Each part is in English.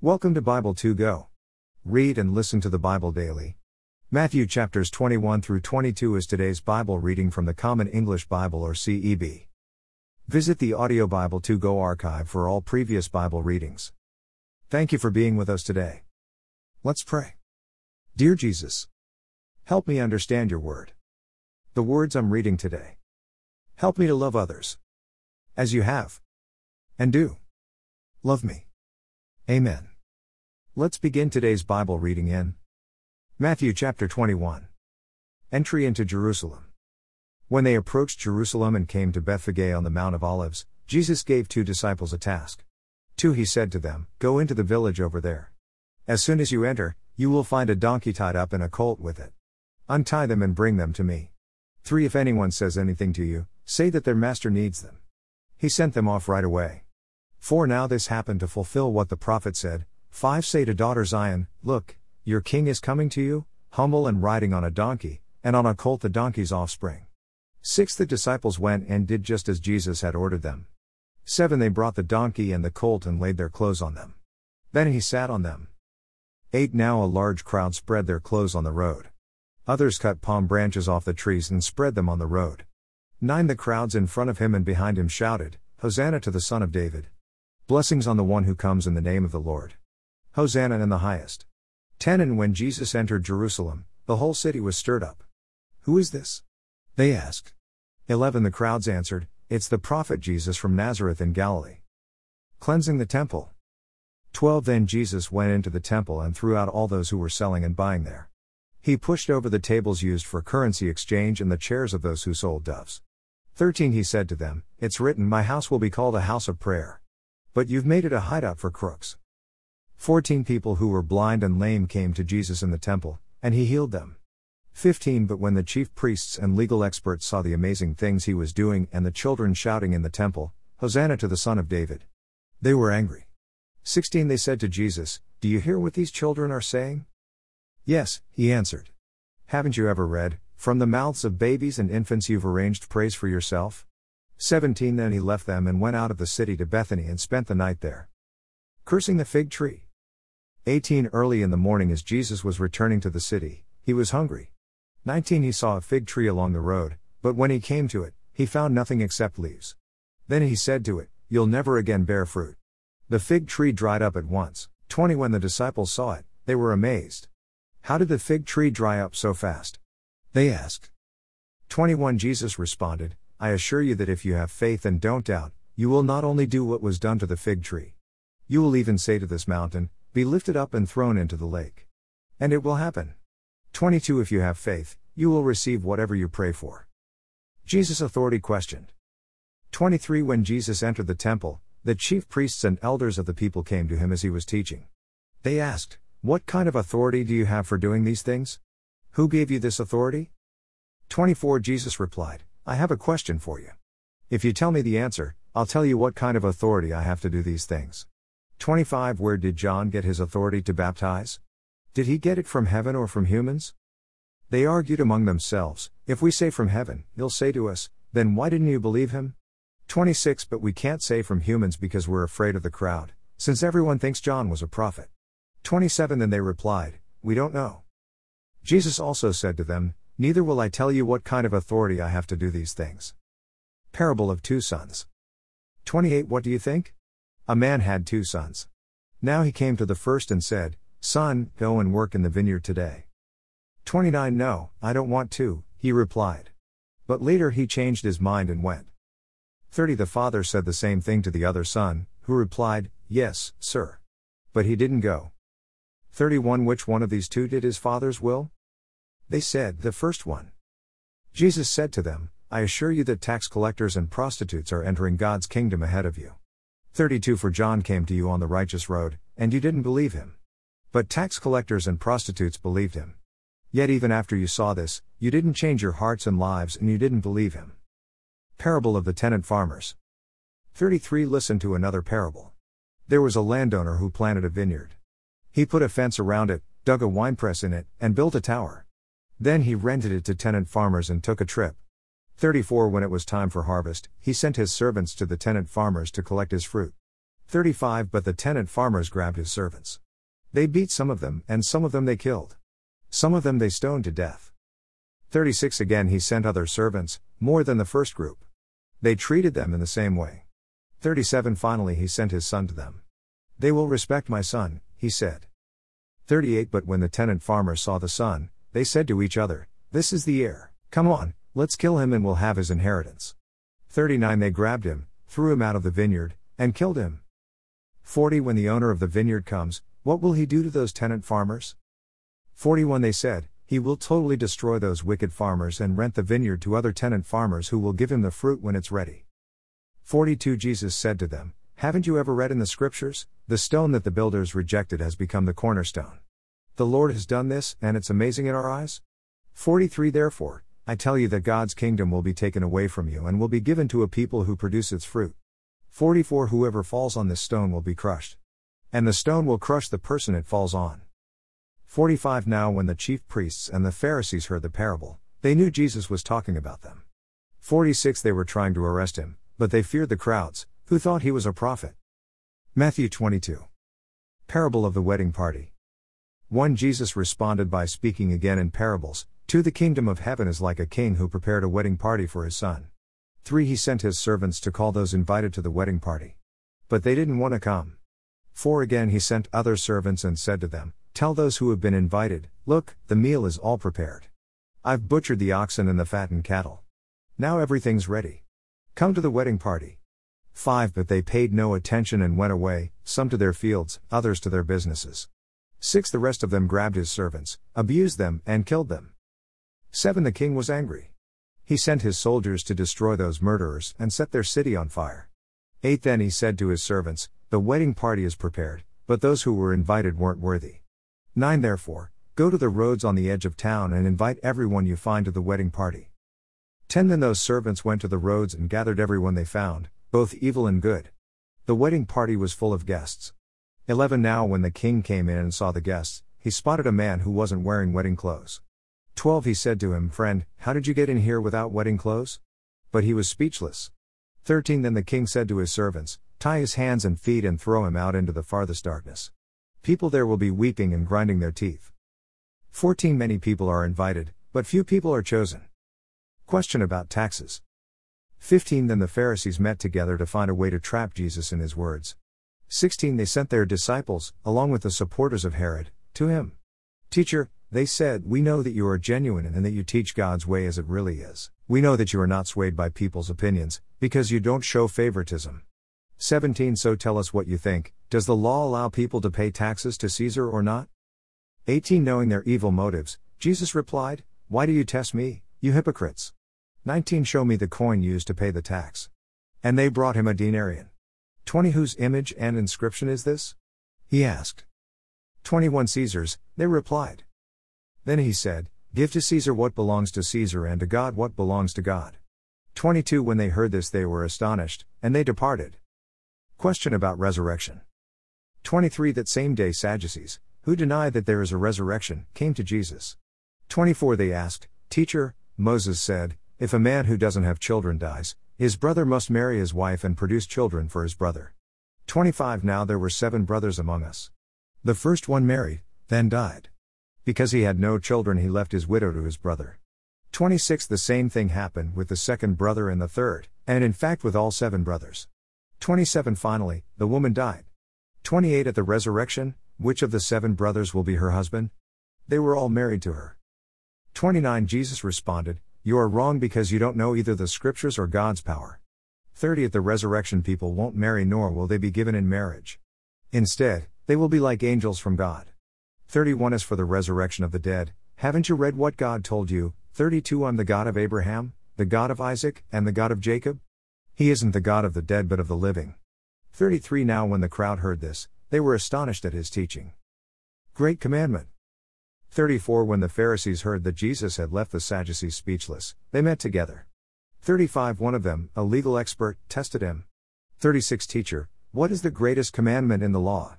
Welcome to Bible 2 Go. Read and listen to the Bible daily. Matthew chapters 21 through 22 is today's Bible reading from the Common English Bible or CEB. Visit the Audio Bible 2 Go archive for all previous Bible readings. Thank you for being with us today. Let's pray. Dear Jesus, help me understand your word. The words I'm reading today. Help me to love others. As you have. And do. Love me. Amen. Let's begin today's Bible reading in Matthew chapter 21. Entry into Jerusalem. When they approached Jerusalem and came to Bethphage on the Mount of Olives, Jesus gave two disciples a task. Two he said to them, Go into the village over there. As soon as you enter, you will find a donkey tied up and a colt with it. Untie them and bring them to me. 3. If anyone says anything to you, say that their master needs them. He sent them off right away. For now this happened to fulfill what the prophet said 5 Say to daughter Zion, Look, your king is coming to you, humble and riding on a donkey, and on a colt the donkey's offspring. 6 The disciples went and did just as Jesus had ordered them. 7 They brought the donkey and the colt and laid their clothes on them. Then he sat on them. 8 Now a large crowd spread their clothes on the road. Others cut palm branches off the trees and spread them on the road. 9 The crowds in front of him and behind him shouted, Hosanna to the Son of David. Blessings on the one who comes in the name of the Lord. Hosanna in the highest. 10 And when Jesus entered Jerusalem, the whole city was stirred up. Who is this? They asked. 11 The crowds answered, It's the prophet Jesus from Nazareth in Galilee. Cleansing the temple. 12 Then Jesus went into the temple and threw out all those who were selling and buying there. He pushed over the tables used for currency exchange and the chairs of those who sold doves. 13 He said to them, It's written, My house will be called a house of prayer. But you've made it a hideout for crooks. Fourteen people who were blind and lame came to Jesus in the temple, and he healed them. 15 But when the chief priests and legal experts saw the amazing things he was doing and the children shouting in the temple, Hosanna to the Son of David, they were angry. 16 They said to Jesus, Do you hear what these children are saying? Yes, he answered. Haven't you ever read, From the mouths of babies and infants you've arranged praise for yourself? 17 Then he left them and went out of the city to Bethany and spent the night there. Cursing the fig tree. 18 Early in the morning, as Jesus was returning to the city, he was hungry. 19 He saw a fig tree along the road, but when he came to it, he found nothing except leaves. Then he said to it, You'll never again bear fruit. The fig tree dried up at once. 20 When the disciples saw it, they were amazed. How did the fig tree dry up so fast? They asked. 21 Jesus responded, I assure you that if you have faith and don't doubt, you will not only do what was done to the fig tree. You will even say to this mountain, Be lifted up and thrown into the lake. And it will happen. 22 If you have faith, you will receive whatever you pray for. Jesus' authority questioned. 23 When Jesus entered the temple, the chief priests and elders of the people came to him as he was teaching. They asked, What kind of authority do you have for doing these things? Who gave you this authority? 24 Jesus replied, I have a question for you. If you tell me the answer, I'll tell you what kind of authority I have to do these things. 25 Where did John get his authority to baptize? Did he get it from heaven or from humans? They argued among themselves, If we say from heaven, he'll say to us, Then why didn't you believe him? 26 But we can't say from humans because we're afraid of the crowd, since everyone thinks John was a prophet. 27 Then they replied, We don't know. Jesus also said to them, Neither will I tell you what kind of authority I have to do these things. Parable of Two Sons. 28 What do you think? A man had two sons. Now he came to the first and said, Son, go and work in the vineyard today. 29 No, I don't want to, he replied. But later he changed his mind and went. 30 The father said the same thing to the other son, who replied, Yes, sir. But he didn't go. 31 Which one of these two did his father's will? They said, The first one. Jesus said to them, I assure you that tax collectors and prostitutes are entering God's kingdom ahead of you. 32 For John came to you on the righteous road, and you didn't believe him. But tax collectors and prostitutes believed him. Yet even after you saw this, you didn't change your hearts and lives and you didn't believe him. Parable of the Tenant Farmers. 33 Listen to another parable. There was a landowner who planted a vineyard. He put a fence around it, dug a winepress in it, and built a tower. Then he rented it to tenant farmers and took a trip. 34 When it was time for harvest, he sent his servants to the tenant farmers to collect his fruit. 35 But the tenant farmers grabbed his servants. They beat some of them, and some of them they killed. Some of them they stoned to death. 36 Again he sent other servants, more than the first group. They treated them in the same way. 37 Finally he sent his son to them. They will respect my son, he said. 38 But when the tenant farmers saw the son, they said to each other, This is the heir, come on, let's kill him and we'll have his inheritance. 39 They grabbed him, threw him out of the vineyard, and killed him. 40 When the owner of the vineyard comes, what will he do to those tenant farmers? 41 They said, He will totally destroy those wicked farmers and rent the vineyard to other tenant farmers who will give him the fruit when it's ready. 42 Jesus said to them, Haven't you ever read in the scriptures, the stone that the builders rejected has become the cornerstone? The Lord has done this, and it's amazing in our eyes? 43 Therefore, I tell you that God's kingdom will be taken away from you and will be given to a people who produce its fruit. 44 Whoever falls on this stone will be crushed. And the stone will crush the person it falls on. 45 Now, when the chief priests and the Pharisees heard the parable, they knew Jesus was talking about them. 46 They were trying to arrest him, but they feared the crowds, who thought he was a prophet. Matthew 22. Parable of the Wedding Party. 1 Jesus responded by speaking again in parables, 2 The kingdom of heaven is like a king who prepared a wedding party for his son. 3 He sent his servants to call those invited to the wedding party. But they didn't want to come. 4 Again he sent other servants and said to them, Tell those who have been invited, Look, the meal is all prepared. I've butchered the oxen and the fattened cattle. Now everything's ready. Come to the wedding party. 5 But they paid no attention and went away, some to their fields, others to their businesses. 6 The rest of them grabbed his servants, abused them, and killed them. 7 The king was angry. He sent his soldiers to destroy those murderers and set their city on fire. 8 Then he said to his servants, The wedding party is prepared, but those who were invited weren't worthy. 9 Therefore, go to the roads on the edge of town and invite everyone you find to the wedding party. 10 Then those servants went to the roads and gathered everyone they found, both evil and good. The wedding party was full of guests. 11 Now, when the king came in and saw the guests, he spotted a man who wasn't wearing wedding clothes. 12 He said to him, Friend, how did you get in here without wedding clothes? But he was speechless. 13 Then the king said to his servants, Tie his hands and feet and throw him out into the farthest darkness. People there will be weeping and grinding their teeth. 14 Many people are invited, but few people are chosen. Question about taxes. 15 Then the Pharisees met together to find a way to trap Jesus in his words. 16 They sent their disciples, along with the supporters of Herod, to him. Teacher, they said, We know that you are genuine and that you teach God's way as it really is. We know that you are not swayed by people's opinions, because you don't show favoritism. 17 So tell us what you think Does the law allow people to pay taxes to Caesar or not? 18 Knowing their evil motives, Jesus replied, Why do you test me, you hypocrites? 19 Show me the coin used to pay the tax. And they brought him a denarion. 20 Whose image and inscription is this? He asked. 21 Caesar's, they replied. Then he said, Give to Caesar what belongs to Caesar and to God what belongs to God. 22 When they heard this, they were astonished, and they departed. Question about resurrection. 23 That same day, Sadducees, who deny that there is a resurrection, came to Jesus. 24 They asked, Teacher, Moses said, if a man who doesn't have children dies, his brother must marry his wife and produce children for his brother. 25 Now there were seven brothers among us. The first one married, then died. Because he had no children, he left his widow to his brother. 26 The same thing happened with the second brother and the third, and in fact with all seven brothers. 27 Finally, the woman died. 28 At the resurrection, which of the seven brothers will be her husband? They were all married to her. 29 Jesus responded, you are wrong because you don't know either the scriptures or God's power. 30 At the resurrection, people won't marry nor will they be given in marriage. Instead, they will be like angels from God. 31 is for the resurrection of the dead, haven't you read what God told you? 32 I'm the God of Abraham, the God of Isaac, and the God of Jacob? He isn't the God of the dead but of the living. 33 Now when the crowd heard this, they were astonished at his teaching. Great commandment. 34 When the Pharisees heard that Jesus had left the Sadducees speechless, they met together. 35 One of them, a legal expert, tested him. 36 Teacher, what is the greatest commandment in the law?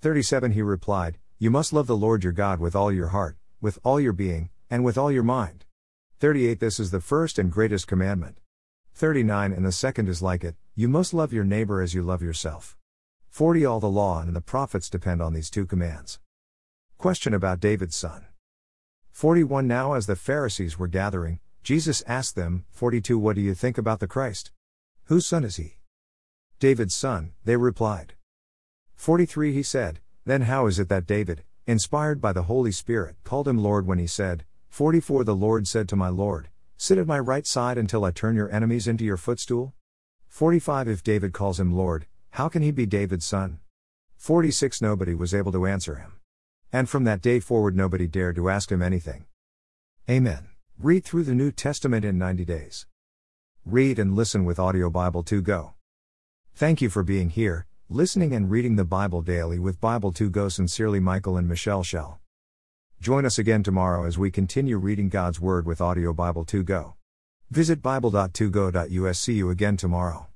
37 He replied, You must love the Lord your God with all your heart, with all your being, and with all your mind. 38 This is the first and greatest commandment. 39 And the second is like it, you must love your neighbor as you love yourself. 40 All the law and the prophets depend on these two commands. Question about David's son. 41 Now, as the Pharisees were gathering, Jesus asked them, 42 What do you think about the Christ? Whose son is he? David's son, they replied. 43 He said, Then how is it that David, inspired by the Holy Spirit, called him Lord when he said, 44 The Lord said to my Lord, Sit at my right side until I turn your enemies into your footstool? 45 If David calls him Lord, how can he be David's son? 46 Nobody was able to answer him. And from that day forward, nobody dared to ask him anything. Amen. Read through the New Testament in 90 days. Read and listen with Audio Bible 2 Go. Thank you for being here, listening and reading the Bible daily with Bible 2 Go. Sincerely, Michael and Michelle Shell. Join us again tomorrow as we continue reading God's Word with Audio Bible 2 Go. Visit Bible.2go.us. See you again tomorrow.